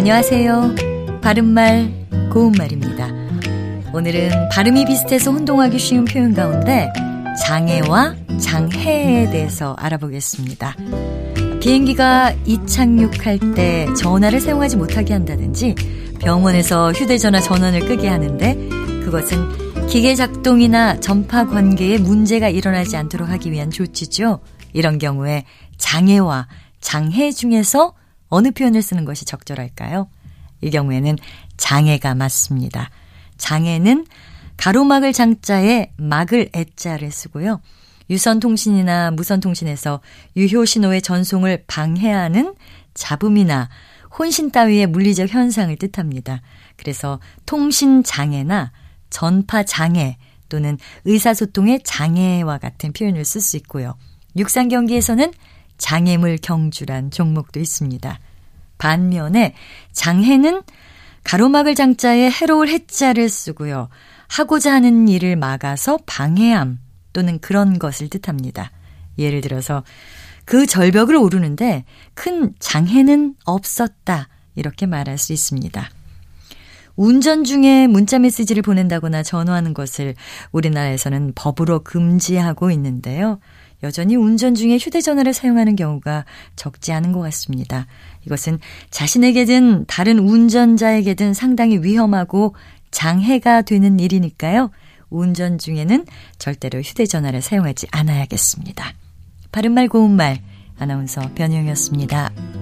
안녕하세요. 바른말, 고운말입니다. 오늘은 발음이 비슷해서 혼동하기 쉬운 표현 가운데 장애와 장해에 대해서 알아보겠습니다. 비행기가 이착륙할 때 전화를 사용하지 못하게 한다든지 병원에서 휴대전화 전원을 끄게 하는데 그것은 기계 작동이나 전파 관계에 문제가 일어나지 않도록 하기 위한 조치죠. 이런 경우에 장애와 장해 중에서 어느 표현을 쓰는 것이 적절할까요? 이 경우에는 장애가 맞습니다. 장애는 가로막을 장자에 막을 애자를 쓰고요. 유선통신이나 무선통신에서 유효신호의 전송을 방해하는 잡음이나 혼신 따위의 물리적 현상을 뜻합니다. 그래서 통신 장애나 전파 장애 또는 의사소통의 장애와 같은 표현을 쓸 수 있고요. 육상 경기에서는 장애물 경주란 종목도 있습니다. 반면에 장해는 가로막을 장자에 해로울 해자를 쓰고요. 하고자 하는 일을 막아서 방해함 또는 그런 것을 뜻합니다. 예를 들어서 그 절벽을 오르는데 큰 장해는 없었다. 이렇게 말할 수 있습니다. 운전 중에 문자 메시지를 보낸다거나 전화하는 것을 우리나라에서는 법으로 금지하고 있는데요. 여전히 운전 중에 휴대전화를 사용하는 경우가 적지 않은 것 같습니다. 이것은 자신에게든 다른 운전자에게든 상당히 위험하고 장해가 되는 일이니까요. 운전 중에는 절대로 휴대전화를 사용하지 않아야겠습니다. 바른말 고운말 아나운서 변희영이었습니다.